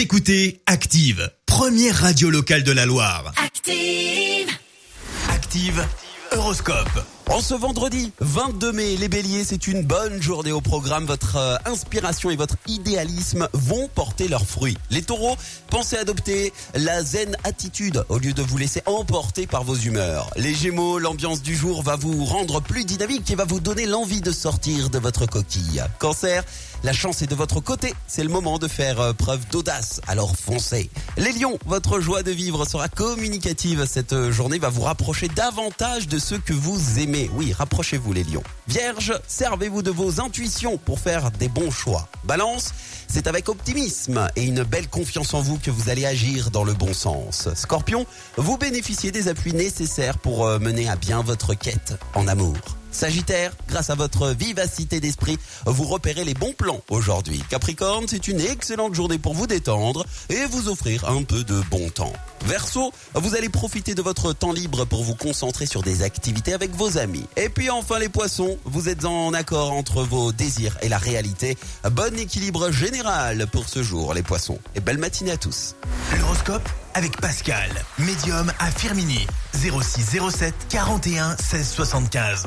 Vous écoutez Active, première radio locale de la Loire. Active. Active, Horoscope. En ce vendredi 22 mai, les béliers, c'est une bonne journée au programme. Votre euh, inspiration et votre idéalisme vont porter leurs fruits. Les taureaux, pensez adopter la zen attitude au lieu de vous laisser emporter par vos humeurs. Les gémeaux, l'ambiance du jour va vous rendre plus dynamique et va vous donner l'envie de sortir de votre coquille. Cancer, la chance est de votre côté. C'est le moment de faire euh, preuve d'audace. Alors foncez. Les lions, votre joie de vivre sera communicative. Cette euh, journée va vous rapprocher davantage de ceux que vous aimez. Oui, rapprochez-vous les lions. Vierge, servez-vous de vos intuitions pour faire des bons choix. Balance, c'est avec optimisme et une belle confiance en vous que vous allez agir dans le bon sens. Scorpion, vous bénéficiez des appuis nécessaires pour euh, mener à bien votre quête en amour. Sagittaire, grâce à votre vivacité d'esprit, vous repérez les bons plans aujourd'hui. Capricorne, c'est une excellente journée pour vous détendre et vous offrir un peu de bon temps. Verseau, vous allez profiter de votre temps libre pour vous concentrer sur des activités avec vos amis. Et puis enfin les poissons, vous êtes en accord entre vos désirs et la réalité. Bon équilibre général pour ce jour les poissons. Et belle matinée à tous. L'horoscope avec Pascal, médium à Firmini. 0607 41 16 75.